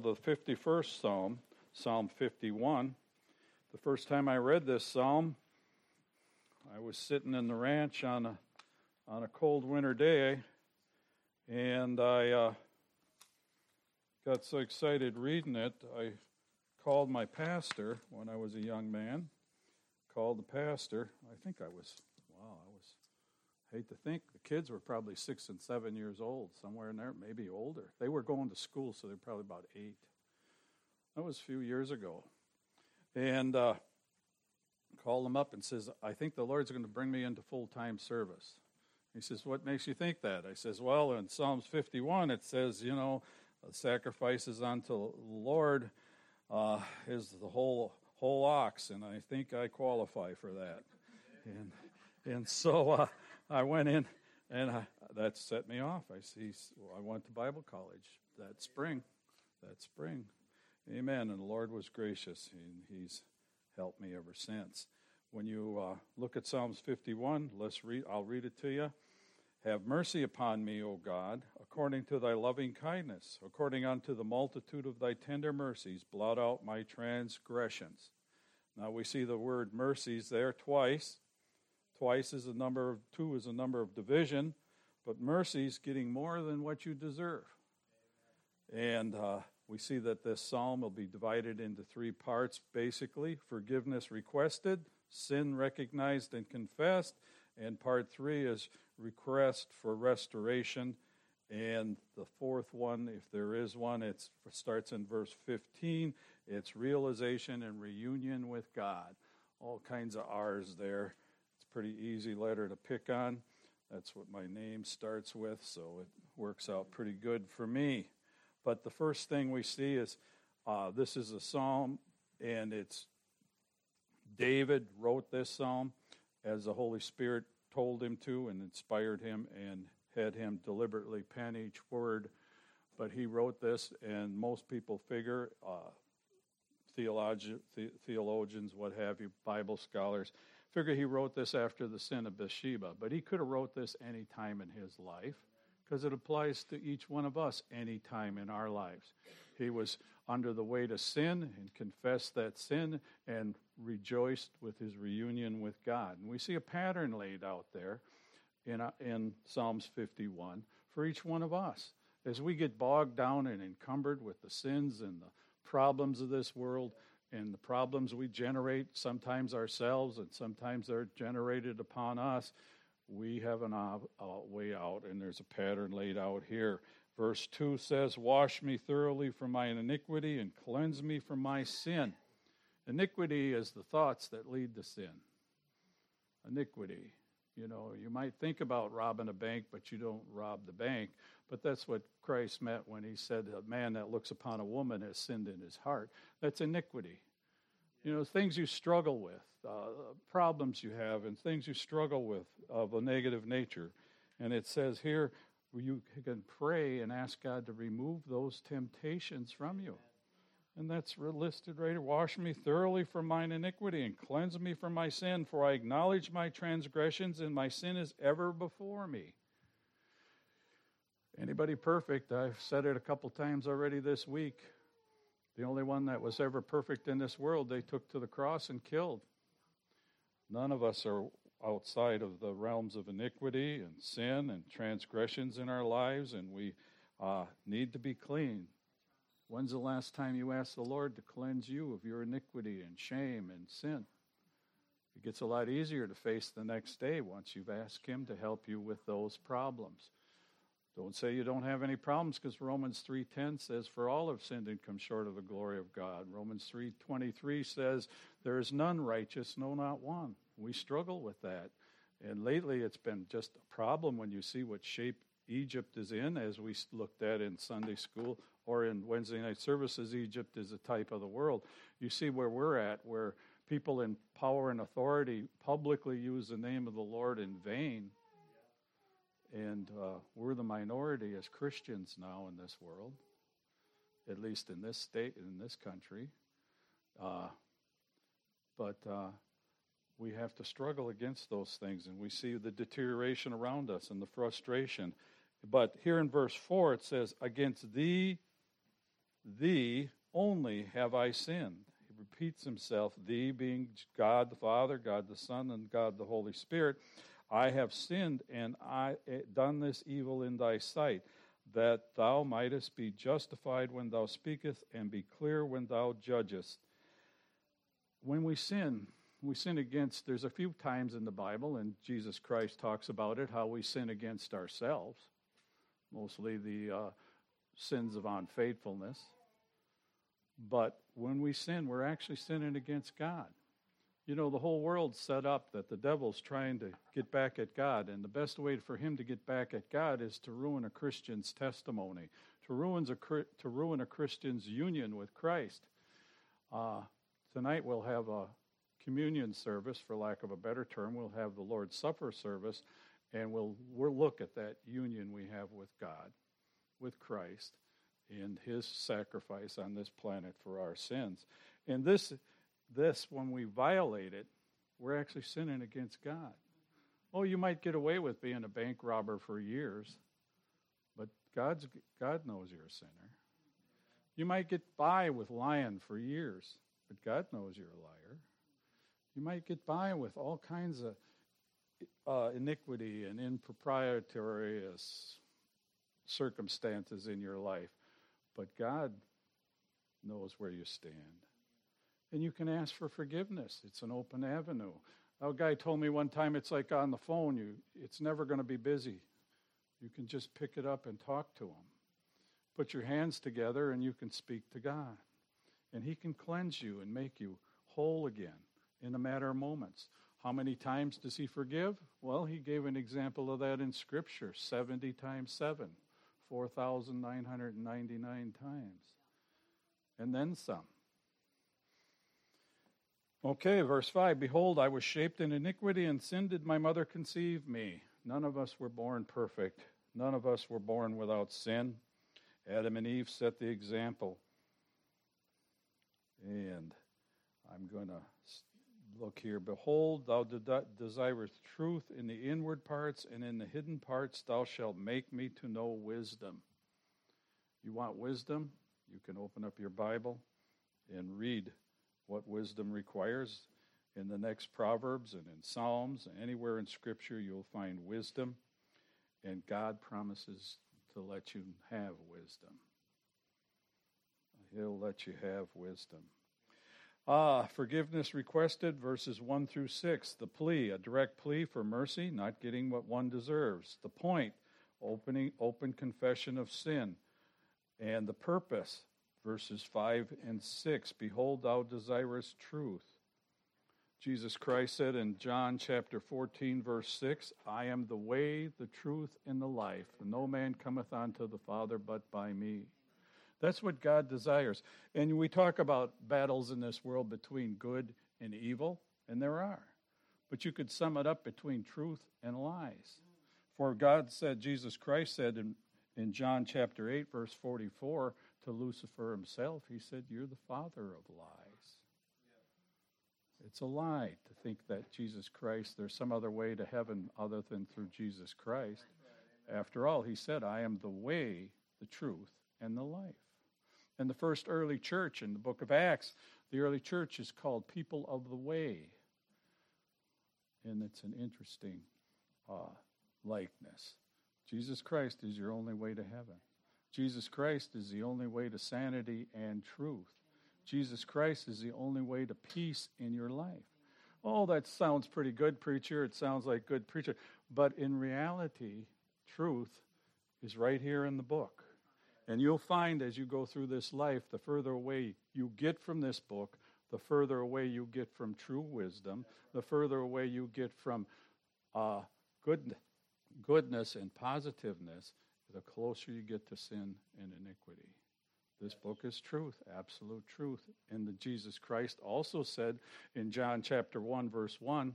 the 51st Psalm, Psalm 51. The first time I read this psalm, I was sitting in the ranch on a, on a cold winter day, and I uh, got so excited reading it, I called my pastor when I was a young man. Called the pastor. I think I was, I was, hate to think, the kids were probably six and seven years old, somewhere in there, maybe older. They were going to school, so they're probably about eight. That was a few years ago. And uh, called him up and says, I think the Lord's going to bring me into full time service. He says, What makes you think that? I says, Well, in Psalms 51, it says, you know, sacrifices unto the Lord uh, is the whole whole ox, and I think I qualify for that. And and so uh, I went in, and I, that set me off. I see. Well, I went to Bible college that spring. That spring, Amen. And the Lord was gracious, and He's helped me ever since. When you uh, look at Psalms 51, let's read. I'll read it to you. Have mercy upon me, O God, according to thy loving kindness, according unto the multitude of thy tender mercies, blot out my transgressions. Now we see the word mercies there twice. Twice is a number of, two is a number of division, but mercies getting more than what you deserve. And uh, we see that this psalm will be divided into three parts basically forgiveness requested, sin recognized and confessed, and part three is request for restoration. And the fourth one, if there is one, it starts in verse 15. It's realization and reunion with God. All kinds of R's there. Pretty easy letter to pick on. That's what my name starts with, so it works out pretty good for me. But the first thing we see is uh, this is a psalm, and it's David wrote this psalm as the Holy Spirit told him to and inspired him and had him deliberately pen each word. But he wrote this, and most people figure, uh, theologi- the- theologians, what have you, Bible scholars, figure he wrote this after the sin of Bathsheba. But he could have wrote this any time in his life because it applies to each one of us any time in our lives. He was under the weight of sin and confessed that sin and rejoiced with his reunion with God. And we see a pattern laid out there in, uh, in Psalms 51 for each one of us. As we get bogged down and encumbered with the sins and the problems of this world and the problems we generate, sometimes ourselves and sometimes they're generated upon us, we have an uh, way out, and there's a pattern laid out here. Verse 2 says, Wash me thoroughly from my iniquity and cleanse me from my sin. Iniquity is the thoughts that lead to sin. Iniquity. You know, you might think about robbing a bank, but you don't rob the bank. But that's what Christ meant when he said, A man that looks upon a woman has sinned in his heart. That's iniquity. You know, things you struggle with, uh, problems you have, and things you struggle with of a negative nature. And it says here, you can pray and ask God to remove those temptations from you. And that's listed right here. Wash me thoroughly from mine iniquity and cleanse me from my sin, for I acknowledge my transgressions, and my sin is ever before me. Anybody perfect? I've said it a couple times already this week. The only one that was ever perfect in this world, they took to the cross and killed. None of us are outside of the realms of iniquity and sin and transgressions in our lives, and we uh, need to be clean. When's the last time you asked the Lord to cleanse you of your iniquity and shame and sin? It gets a lot easier to face the next day once you've asked Him to help you with those problems. Don't say you don't have any problems because Romans 3:10 says for all have sinned and come short of the glory of God. Romans 3:23 says there is none righteous, no not one. We struggle with that. And lately it's been just a problem when you see what shape Egypt is in as we looked at in Sunday school or in Wednesday night services Egypt is a type of the world. You see where we're at where people in power and authority publicly use the name of the Lord in vain and uh, we're the minority as Christians now in this world, at least in this state, in this country. Uh, but uh, we have to struggle against those things, and we see the deterioration around us and the frustration. But here in verse 4, it says, Against thee, thee only have I sinned. He repeats himself, thee being God the Father, God the Son, and God the Holy Spirit. I have sinned and I eh, done this evil in thy sight, that thou mightest be justified when thou speakest, and be clear when thou judgest. When we sin, we sin against, there's a few times in the Bible, and Jesus Christ talks about it, how we sin against ourselves, mostly the uh, sins of unfaithfulness. But when we sin, we're actually sinning against God. You know, the whole world's set up that the devil's trying to get back at God, and the best way for him to get back at God is to ruin a Christian's testimony, to ruin a, to ruin a Christian's union with Christ. Uh, tonight we'll have a communion service, for lack of a better term. We'll have the Lord's Supper service, and we'll, we'll look at that union we have with God, with Christ, and his sacrifice on this planet for our sins. And this, this when we violate it, we're actually sinning against God. Oh, you might get away with being a bank robber for years, but God's, God knows you're a sinner. You might get by with lying for years, but God knows you're a liar. You might get by with all kinds of uh, iniquity and improprietary circumstances in your life, but God knows where you stand. And you can ask for forgiveness. It's an open avenue. A guy told me one time it's like on the phone, you it's never going to be busy. You can just pick it up and talk to him. Put your hands together and you can speak to God. And he can cleanse you and make you whole again in a matter of moments. How many times does he forgive? Well, he gave an example of that in Scripture 70 times 7, 4,999 times. And then some. Okay, verse 5 Behold, I was shaped in iniquity, and sin did my mother conceive me. None of us were born perfect, none of us were born without sin. Adam and Eve set the example. And I'm going to look here. Behold, thou de- desirest truth in the inward parts, and in the hidden parts thou shalt make me to know wisdom. You want wisdom? You can open up your Bible and read what wisdom requires. In the next Proverbs and in Psalms, and anywhere in Scripture, you'll find wisdom, and God promises to let you have wisdom. He'll let you have wisdom. Ah, forgiveness requested, verses 1 through 6. The plea, a direct plea for mercy, not getting what one deserves. The point, opening, open confession of sin. And the purpose, verses 5 and 6. Behold, thou desirest truth. Jesus Christ said in John chapter 14, verse 6, I am the way, the truth, and the life. No man cometh unto the Father but by me. That's what God desires. And we talk about battles in this world between good and evil, and there are. But you could sum it up between truth and lies. For God said, Jesus Christ said in, in John chapter 8, verse 44, to Lucifer himself, He said, You're the father of lies. It's a lie to think that Jesus Christ, there's some other way to heaven other than through Jesus Christ. After all, He said, I am the way, the truth, and the life. And the first early church in the book of Acts, the early church is called people of the way. And it's an interesting uh, likeness. Jesus Christ is your only way to heaven. Jesus Christ is the only way to sanity and truth. Jesus Christ is the only way to peace in your life. Oh, that sounds pretty good, preacher. It sounds like good preacher. But in reality, truth is right here in the book. And you'll find as you go through this life, the further away you get from this book, the further away you get from true wisdom, the further away you get from uh, good, goodness and positiveness, the closer you get to sin and iniquity. This book is truth, absolute truth. And the Jesus Christ also said in John chapter 1, verse 1,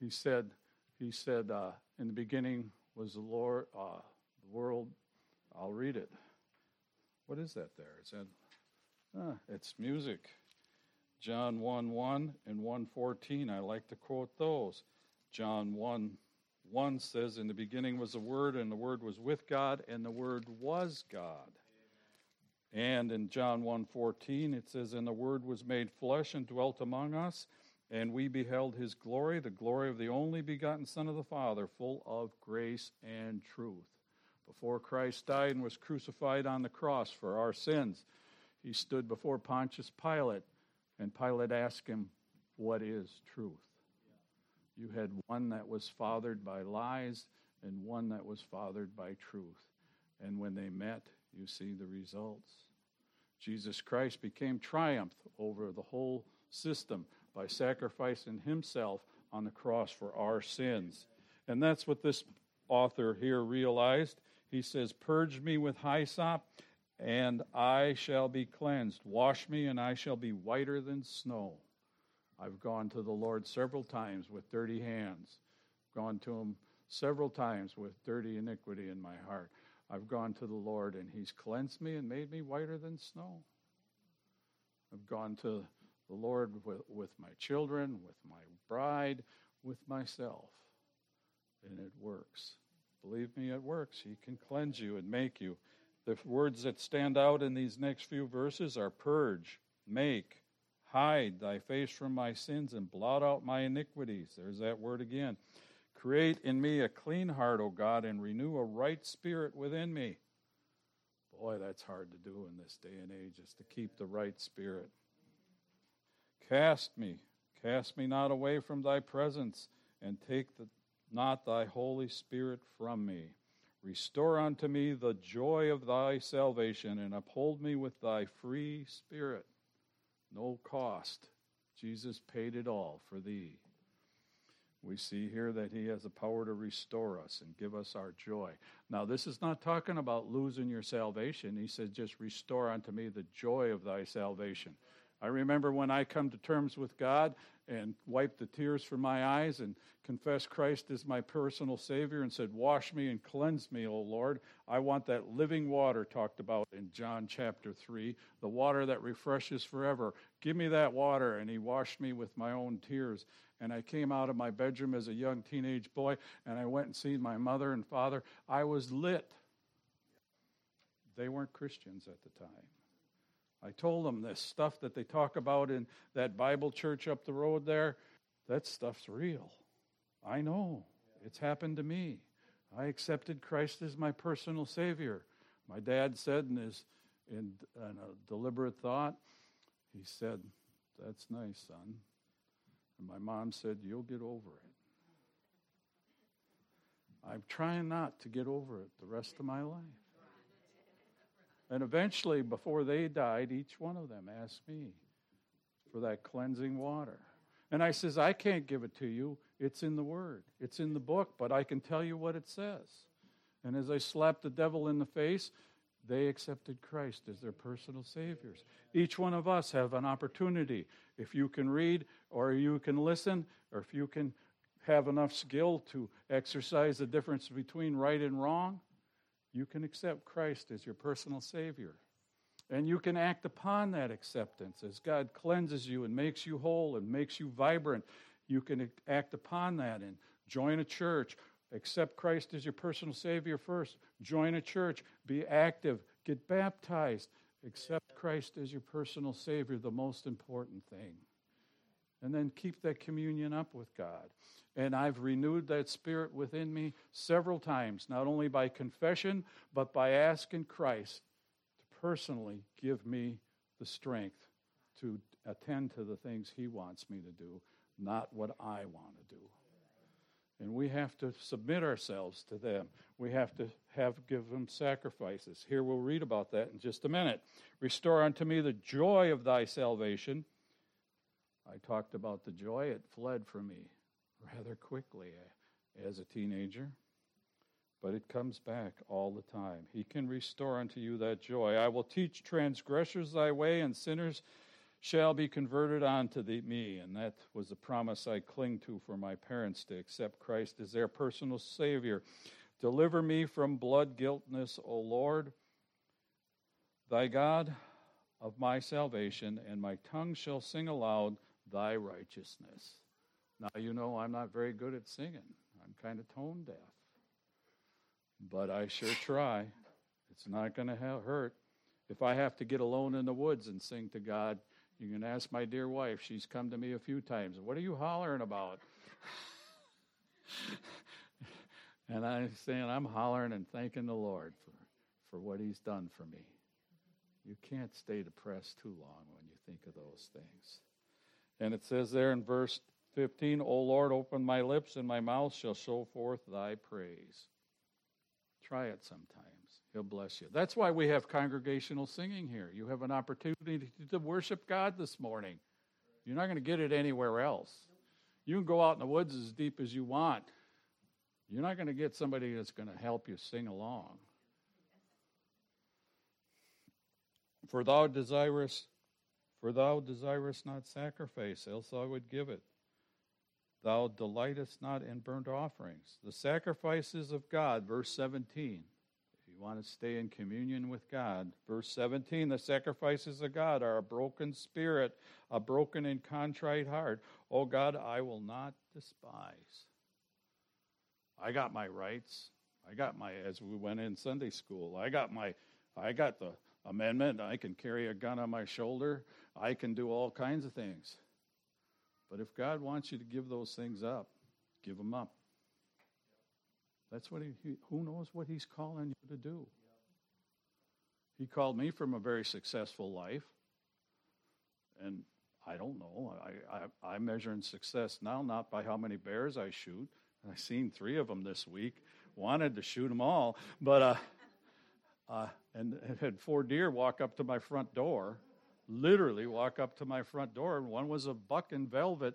he said, he said, uh, in the beginning was the Lord, uh, the world I'll read it. What is that there? Is that, ah, it's music. John 1 1 and 114. I like to quote those. John 1 1 says, In the beginning was the Word, and the Word was with God, and the Word was God. And in John 1:14 it says and the word was made flesh and dwelt among us and we beheld his glory the glory of the only begotten son of the father full of grace and truth. Before Christ died and was crucified on the cross for our sins he stood before Pontius Pilate and Pilate asked him what is truth? You had one that was fathered by lies and one that was fathered by truth. And when they met, you see the results. Jesus Christ became triumph over the whole system by sacrificing himself on the cross for our sins. And that's what this author here realized. He says, Purge me with hyssop, and I shall be cleansed. Wash me, and I shall be whiter than snow. I've gone to the Lord several times with dirty hands, gone to Him several times with dirty iniquity in my heart. I've gone to the Lord and He's cleansed me and made me whiter than snow. I've gone to the Lord with, with my children, with my bride, with myself. And it works. Believe me, it works. He can cleanse you and make you. The words that stand out in these next few verses are purge, make, hide thy face from my sins, and blot out my iniquities. There's that word again. Create in me a clean heart, O God, and renew a right spirit within me. Boy, that's hard to do in this day and age, is to keep the right spirit. Cast me, cast me not away from thy presence, and take the, not thy Holy Spirit from me. Restore unto me the joy of thy salvation, and uphold me with thy free spirit. No cost. Jesus paid it all for thee we see here that he has the power to restore us and give us our joy. Now, this is not talking about losing your salvation. He said, just restore unto me the joy of thy salvation. I remember when I come to terms with God and wiped the tears from my eyes and confessed Christ as my personal Savior and said, Wash me and cleanse me, O Lord. I want that living water talked about in John chapter 3, the water that refreshes forever. Give me that water. And He washed me with my own tears. And I came out of my bedroom as a young teenage boy and I went and seen my mother and father. I was lit. They weren't Christians at the time. I told them this stuff that they talk about in that Bible church up the road there, that stuff's real. I know. It's happened to me. I accepted Christ as my personal Savior. My dad said in his in, in a deliberate thought, he said, That's nice, son. And my mom said, You'll get over it. I'm trying not to get over it the rest of my life. And eventually, before they died, each one of them asked me for that cleansing water. And I says, I can't give it to you. It's in the Word, it's in the book, but I can tell you what it says. And as I slapped the devil in the face, they accepted Christ as their personal saviors. Each one of us have an opportunity. If you can read, or you can listen, or if you can have enough skill to exercise the difference between right and wrong, you can accept Christ as your personal Savior. And you can act upon that acceptance as God cleanses you and makes you whole and makes you vibrant. You can act upon that and join a church. Accept Christ as your personal Savior first. Join a church. Be active. Get baptized. Accept Christ as your personal Savior, the most important thing. And then keep that communion up with God. And I've renewed that spirit within me several times, not only by confession, but by asking Christ to personally give me the strength to attend to the things He wants me to do, not what I want to do. And we have to submit ourselves to them. We have to have give them sacrifices. Here we'll read about that in just a minute. Restore unto me the joy of thy salvation. I talked about the joy, it fled from me rather quickly eh, as a teenager, but it comes back all the time. He can restore unto you that joy. I will teach transgressors thy way, and sinners shall be converted unto thee, me. And that was a promise I cling to for my parents to accept Christ as their personal Savior. Deliver me from blood guiltness, O Lord, thy God of my salvation, and my tongue shall sing aloud thy righteousness. Now, you know, I'm not very good at singing, I'm kind of tone deaf. But I sure try. It's not going to hurt. If I have to get alone in the woods and sing to God, you can ask my dear wife. She's come to me a few times. What are you hollering about? and I'm saying, I'm hollering and thanking the Lord for, for what He's done for me. You can't stay depressed too long when you think of those things. And it says there in verse 15, O Lord, open my lips, and my mouth shall show forth thy praise. Try it sometimes. He'll bless you. That's why we have congregational singing here. You have an opportunity to worship God this morning. You're not going to get it anywhere else. You can go out in the woods as deep as you want. You're not going to get somebody that's going to help you sing along. For thou desirest, for thou desirest not sacrifice, else I would give it. Thou delightest not in burnt offerings. The sacrifices of God, verse 17. If you want to stay in communion with God, verse 17, the sacrifices of God are a broken spirit, a broken and contrite heart. Oh God, I will not despise. I got my rights. I got my, as we went in Sunday school, I got my, I got the amendment. I can carry a gun on my shoulder. I can do all kinds of things. But if God wants you to give those things up, give them up. That's what he, who knows what he's calling you to do. He called me from a very successful life. And I don't know. I, I, I measure in success now not by how many bears I shoot. I've seen three of them this week. Wanted to shoot them all, but uh, uh, and had four deer walk up to my front door, literally walk up to my front door. And one was a buck in velvet,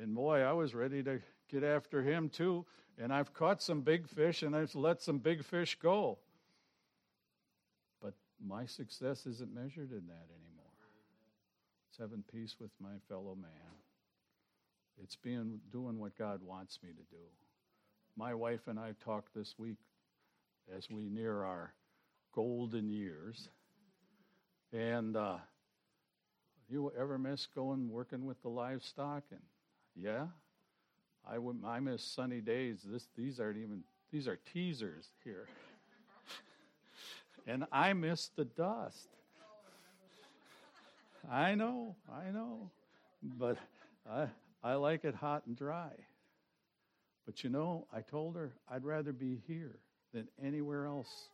and boy, I was ready to get after him too. And I've caught some big fish, and I've let some big fish go. But my success isn't measured in that anymore. It's having peace with my fellow man. It's being doing what God wants me to do. My wife and I talked this week as we near our golden years. And uh, you ever miss going working with the livestock? And yeah, I, would, I miss sunny days. This, these aren't even these are teasers here. and I miss the dust. I know, I know, but I I like it hot and dry. But you know, I told her I'd rather be here than anywhere else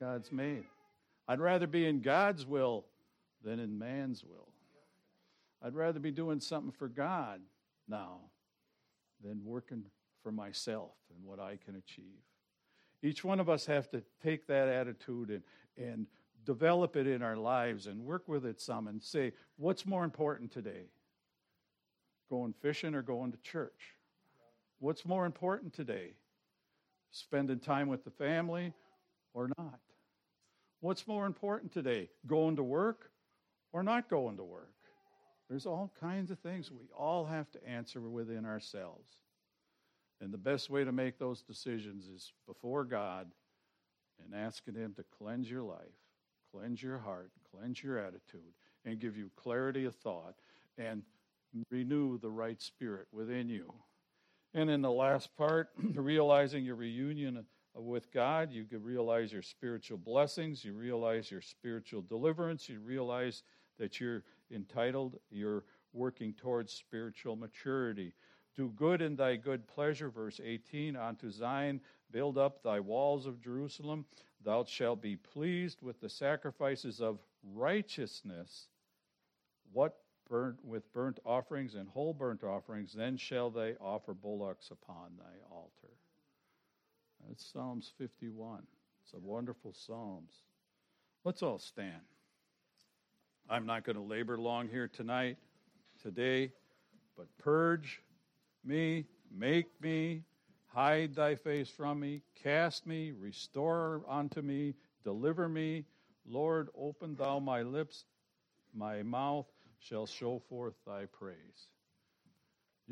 God's made. I'd rather be in God's will than in man's will. I'd rather be doing something for God now than working for myself and what I can achieve. Each one of us have to take that attitude and, and develop it in our lives and work with it some and say, what's more important today? Going fishing or going to church? What's more important today? Spending time with the family or not? What's more important today? Going to work or not going to work? There's all kinds of things we all have to answer within ourselves. And the best way to make those decisions is before God and asking Him to cleanse your life, cleanse your heart, cleanse your attitude, and give you clarity of thought and renew the right spirit within you. And in the last part, realizing your reunion uh, with God, you can realize your spiritual blessings, you realize your spiritual deliverance, you realize that you're entitled, you're working towards spiritual maturity. Do good in thy good pleasure, verse 18, unto Zion, build up thy walls of Jerusalem. Thou shalt be pleased with the sacrifices of righteousness. What burnt with burnt offerings and whole burnt offerings, then shall they offer bullocks upon thy altar. That's Psalms 51. It's a wonderful Psalms. Let's all stand. I'm not going to labor long here tonight, today, but purge me, make me, hide thy face from me, cast me, restore unto me, deliver me. Lord, open thou my lips, my mouth shall show forth thy praise.